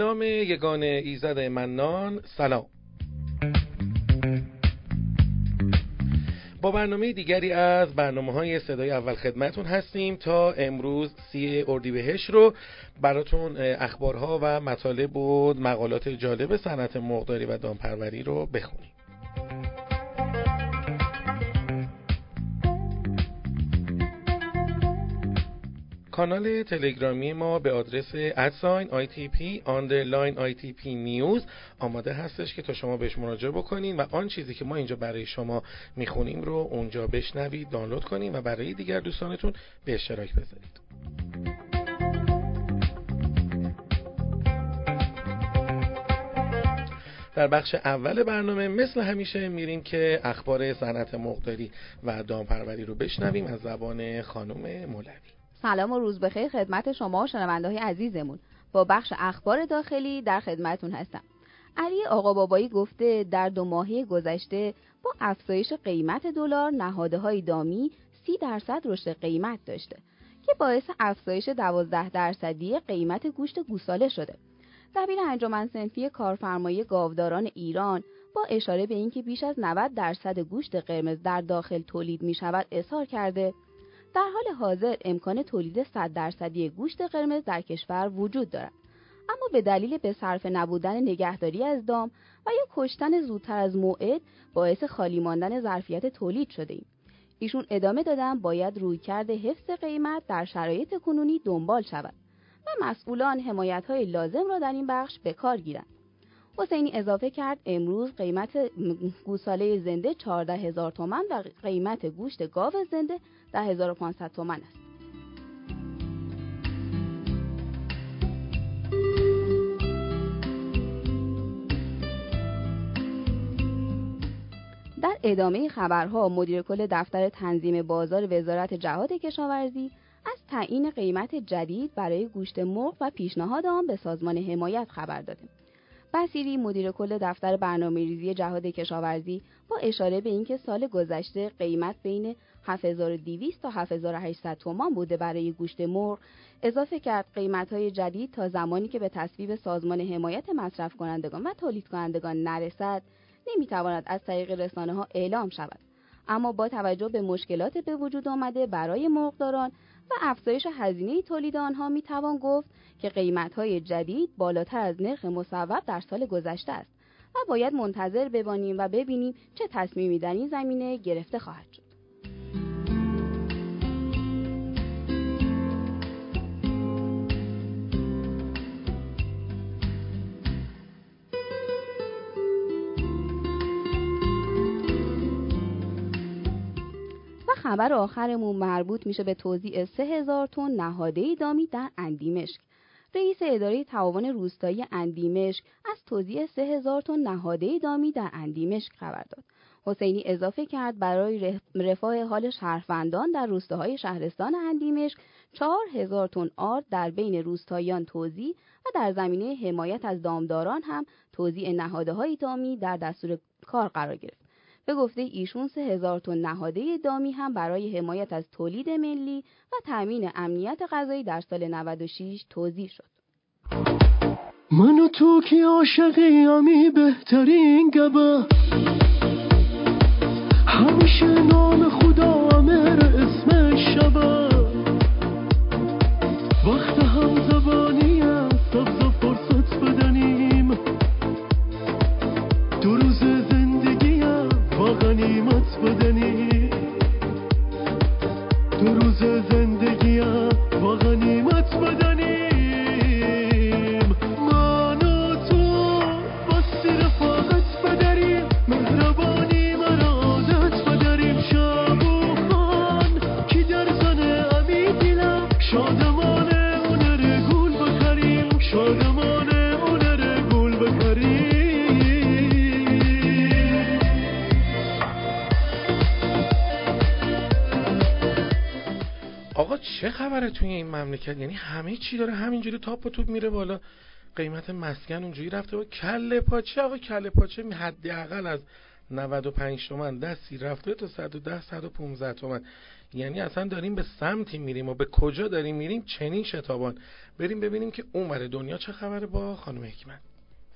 نام یگان ایزد منان سلام. با برنامه دیگری از برنامه های صدای اول خدمتون هستیم تا امروز سی اردیبهشت رو براتون اخبارها و مطالب و مقالات جالب صنعت مقداری و دامپروری رو بخونیم. کانال تلگرامی ما به آدرس ادساین ITP underline ITP نیوز آماده هستش که تا شما بهش مراجعه بکنید و آن چیزی که ما اینجا برای شما می‌خونیم رو اونجا بشنوید دانلود کنید و برای دیگر دوستانتون به اشتراک بذارید. در بخش اول برنامه مثل همیشه میریم که اخبار صنعت مقداری و دامپروری رو بشنویم از زبان خانم مولوی. سلام و روز بخیر خدمت شما شنونده های عزیزمون. با بخش اخبار داخلی در خدمتون هستم. علی آقا بابایی گفته در دو ماهه گذشته با افزایش قیمت دلار نهاده های دامی سی درصد رشد قیمت داشته که باعث افزایش دوازده درصدی قیمت گوشت گوساله شده. دبیر انجمن سنفی کارفرمایی گاوداران ایران با اشاره به اینکه بیش از 90 درصد گوشت قرمز در داخل تولید می شود اظهار کرده در حال حاضر امکان تولید 100 درصدی گوشت قرمز در کشور وجود دارد اما به دلیل به صرف نبودن نگهداری از دام و یا کشتن زودتر از موعد باعث خالی ماندن ظرفیت تولید شده ایم. ایشون ادامه دادن باید روی کرده حفظ قیمت در شرایط کنونی دنبال شود و مسئولان حمایت های لازم را در این بخش به کار گیرند. حسینی اضافه کرد امروز قیمت گوساله زنده 14 هزار تومن و قیمت گوشت گاو زنده 10500 تومن است. در ادامه خبرها مدیر کل دفتر تنظیم بازار وزارت جهاد کشاورزی از تعیین قیمت جدید برای گوشت مرغ و پیشنهاد آن به سازمان حمایت خبر داده. بسیری مدیر کل دفتر برنامه ریزی جهاد کشاورزی با اشاره به اینکه سال گذشته قیمت بین 7200 تا 7800 تومان بوده برای گوشت مرغ اضافه کرد قیمت های جدید تا زمانی که به تصویب سازمان حمایت مصرف کنندگان و تولید کنندگان نرسد نمی‌تواند از طریق رسانه ها اعلام شود. اما با توجه به مشکلات به وجود آمده برای مرغداران و افزایش هزینه تولید آنها می توان گفت که قیمت های جدید بالاتر از نرخ مصوب در سال گذشته است و باید منتظر ببانیم و ببینیم چه تصمیمی در این زمینه گرفته خواهد شد. خبر آخرمون مربوط میشه به توزیع 3000 تن نهاده دامی در اندیمشک. رئیس اداره تعاون روستایی اندیمشک از توزیع 3000 تن نهاده دامی در اندیمشک خبر داد. حسینی اضافه کرد برای رفاه حال شهروندان در روستاهای شهرستان اندیمشک 4000 تن آرد در بین روستاییان توزیع و در زمینه حمایت از دامداران هم توزیع نهاده های دامی در دستور کار قرار گرفت. به گفته ایشون سه هزار تن نهاده دامی هم برای حمایت از تولید ملی و تأمین امنیت غذایی در سال 96 توضیح شد. من و تو که عاشقی بهترین گبه همیشه نام خدا امر اسم شبه وقت چه خبره توی این مملکت؟ یعنی همه چی داره همینجوری تاپ و توپ میره بالا. قیمت مسکن اونجوری رفته با کله پاچه. آقا کله پاچه حداقل از 95 تومن دستی رفته تا 110 115 تومن یعنی اصلا داریم به سمتی میریم و به کجا داریم میریم؟ چنین شتابان. بریم ببینیم که اون دنیا چه خبره با خانم حکمت.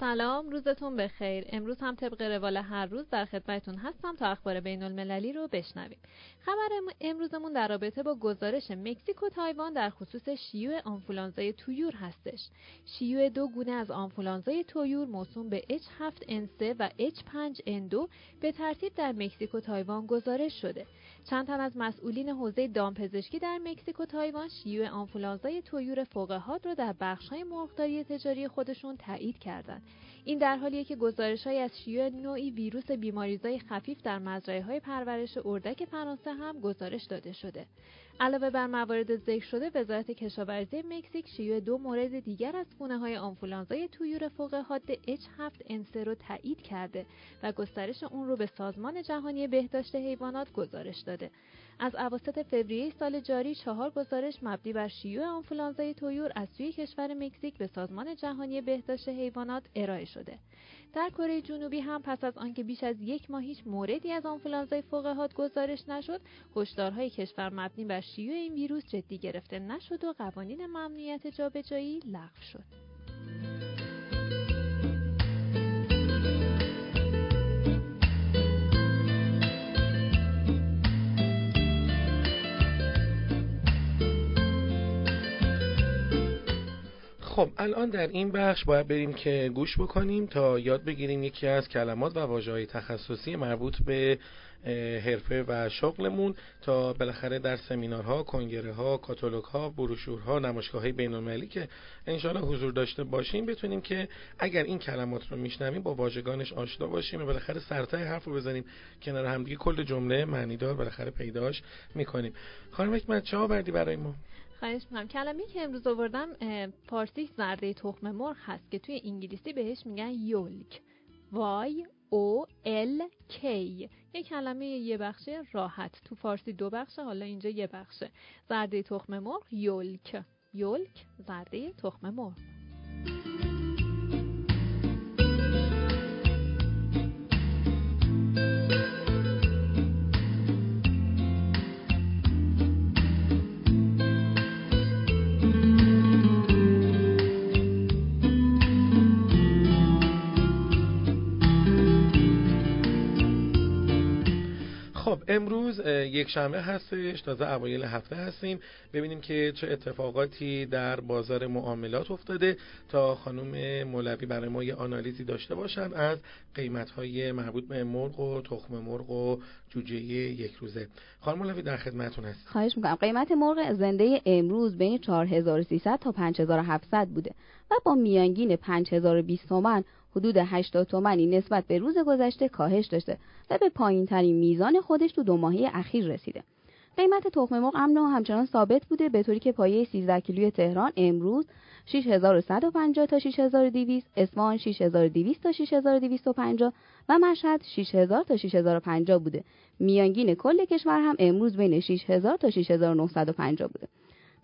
سلام روزتون بخیر. امروز هم طبق روال هر روز در خدمتتون هستم تا اخبار بین المللی رو بشنویم. خبر امروزمون در رابطه با گزارش مکزیک و تایوان در خصوص شیوع آنفولانزای تویور هستش. شیوع دو گونه از آنفولانزای تویور موسوم به H7N3 و H5N2 به ترتیب در مکزیک و تایوان گزارش شده. چند تن از مسئولین حوزه دامپزشکی در مکزیک و تایوان شیوع آنفولانزای تویور فوق حاد را در بخش‌های مرغداری تجاری خودشون تایید کردند. این در حالیه که گزارش‌های از شیوع نوعی ویروس بیماریزای خفیف در مزرعه‌های پرورش اردک فرانسه هم گزارش داده شده. علاوه بر موارد ذکر شده وزارت کشاورزی مکزیک شیوع دو مورد دیگر از گونه های آنفولانزای تویور فوق حاد H7N3 رو تایید کرده و گسترش اون رو به سازمان جهانی بهداشت حیوانات گزارش داده. از اواسط فوریه سال جاری چهار گزارش مبنی بر شیوع آنفولانزای تویور از سوی کشور مکزیک به سازمان جهانی بهداشت حیوانات ارائه شده. در کره جنوبی هم پس از آنکه بیش از یک ماه هیچ موردی از آنفولانزای فوق گزارش نشد، هشدارهای کشور مبنی بر شیوع این ویروس جدی گرفته نشد و قوانین ممنوعیت جابجایی لغو شد. خب الان در این بخش باید بریم که گوش بکنیم تا یاد بگیریم یکی از کلمات و واجه های تخصصی مربوط به حرفه و شغلمون تا بالاخره در سمینارها، کنگره ها، کاتالوگ ها، بروشورها، نمایشگاه های بین که انشاءالله حضور داشته باشیم بتونیم که اگر این کلمات رو میشنویم با واژگانش آشنا باشیم و بالاخره سرتای حرف رو بزنیم کنار همدیگه. کل جمله معنیدار بالاخره پیداش می‌کنیم. خانم حکمت چه آوردی برای ما؟ خواهش می‌کنم. کلمه که امروز آوردم پارسی زرده تخم مرغ هست که توی انگلیسی بهش میگن یولک. وای او ال کی. یه کلمه یه بخشه راحت. تو فارسی دو بخشه حالا اینجا یه بخشه. زرده تخم مرغ یولک. یولک زرده تخم مرغ. امروز یک شنبه هستش تازه اوایل هفته هستیم. ببینیم که چه اتفاقاتی در بازار معاملات افتاده تا خانم مولوی برای ما یه آنالیزی داشته باشن از قیمت های مربوط به مرغ و تخم مرغ و جوجه یک روزه. خانم مولوی در خدمتتون هست خواهش می‌کنم. قیمت مرغ زنده امروز بین 4300 تا 5700 بوده و با میانگین 5020 تومن حدود 80 تومنی نسبت به روز گذشته کاهش داشته و به پایین ترین میزان خودش تو دو ماهی اخیر رسیده. قیمت تخم مرغ امنا همچنان ثابت بوده به طوری که پایه 13 کیلوی تهران امروز 6150 تا 6200 اصفهان 6200 تا 6250 و مشهد 6000 تا 6050 بوده میانگین کل کشور هم امروز بین 6000 تا 6950 بوده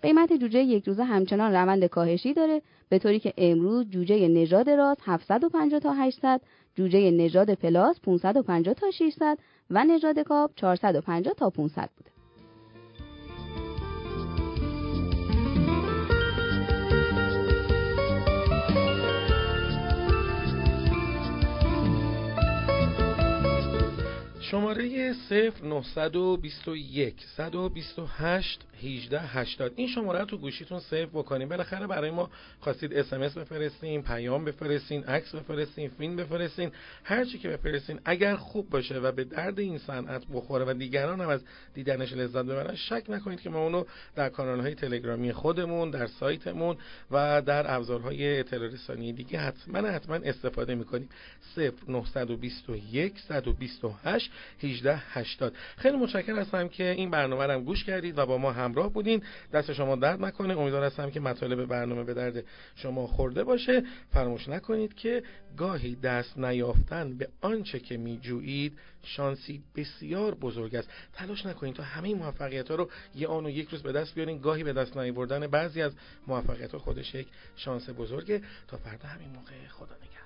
قیمت جوجه یک روزه همچنان روند کاهشی داره به طوری که امروز جوجه نژاد راست 750 تا 800 جوجه نژاد plus 550 تا 600 و نژاد کاب 450 تا 500 بوده. شماره 0921 128 18 80 این شماره تو گوشیتون save بکنیم. بالاخره برای ما خواستید اس بفرستین پیام بفرستین عکس بفرستین فیلم بفرستین هر چی که بفرستین. اگر خوب باشه و به درد این صنعت بخوره و دیگران هم از دیدنش لذت ببرن شک نکنید که ما اونو در کانال های تلگرامی خودمون در سایتمون و در ابزارهای اطلاع رسانی دیگه حتما حتما استفاده می‌کنیم. 0921 128 18 80 خیلی متشکرم هستم که این برنامه رو گوش کردید و با ما همراه بودین. دست شما درد نکنه. امیدوار هستم که مطالب برنامه به درد شما خورده باشه. فراموش نکنید که گاهی دست نیافتن به آنچه که میجویید شانسی بسیار بزرگ است. تلاش نکنید تا همه موفقیت ها رو یه آن و یک روز به دست بیارین. گاهی به دست نیاوردن بعضی از موفقیت ها خودش یک شانس بزرگه. تا فردا همین موقع خدا نگهدار.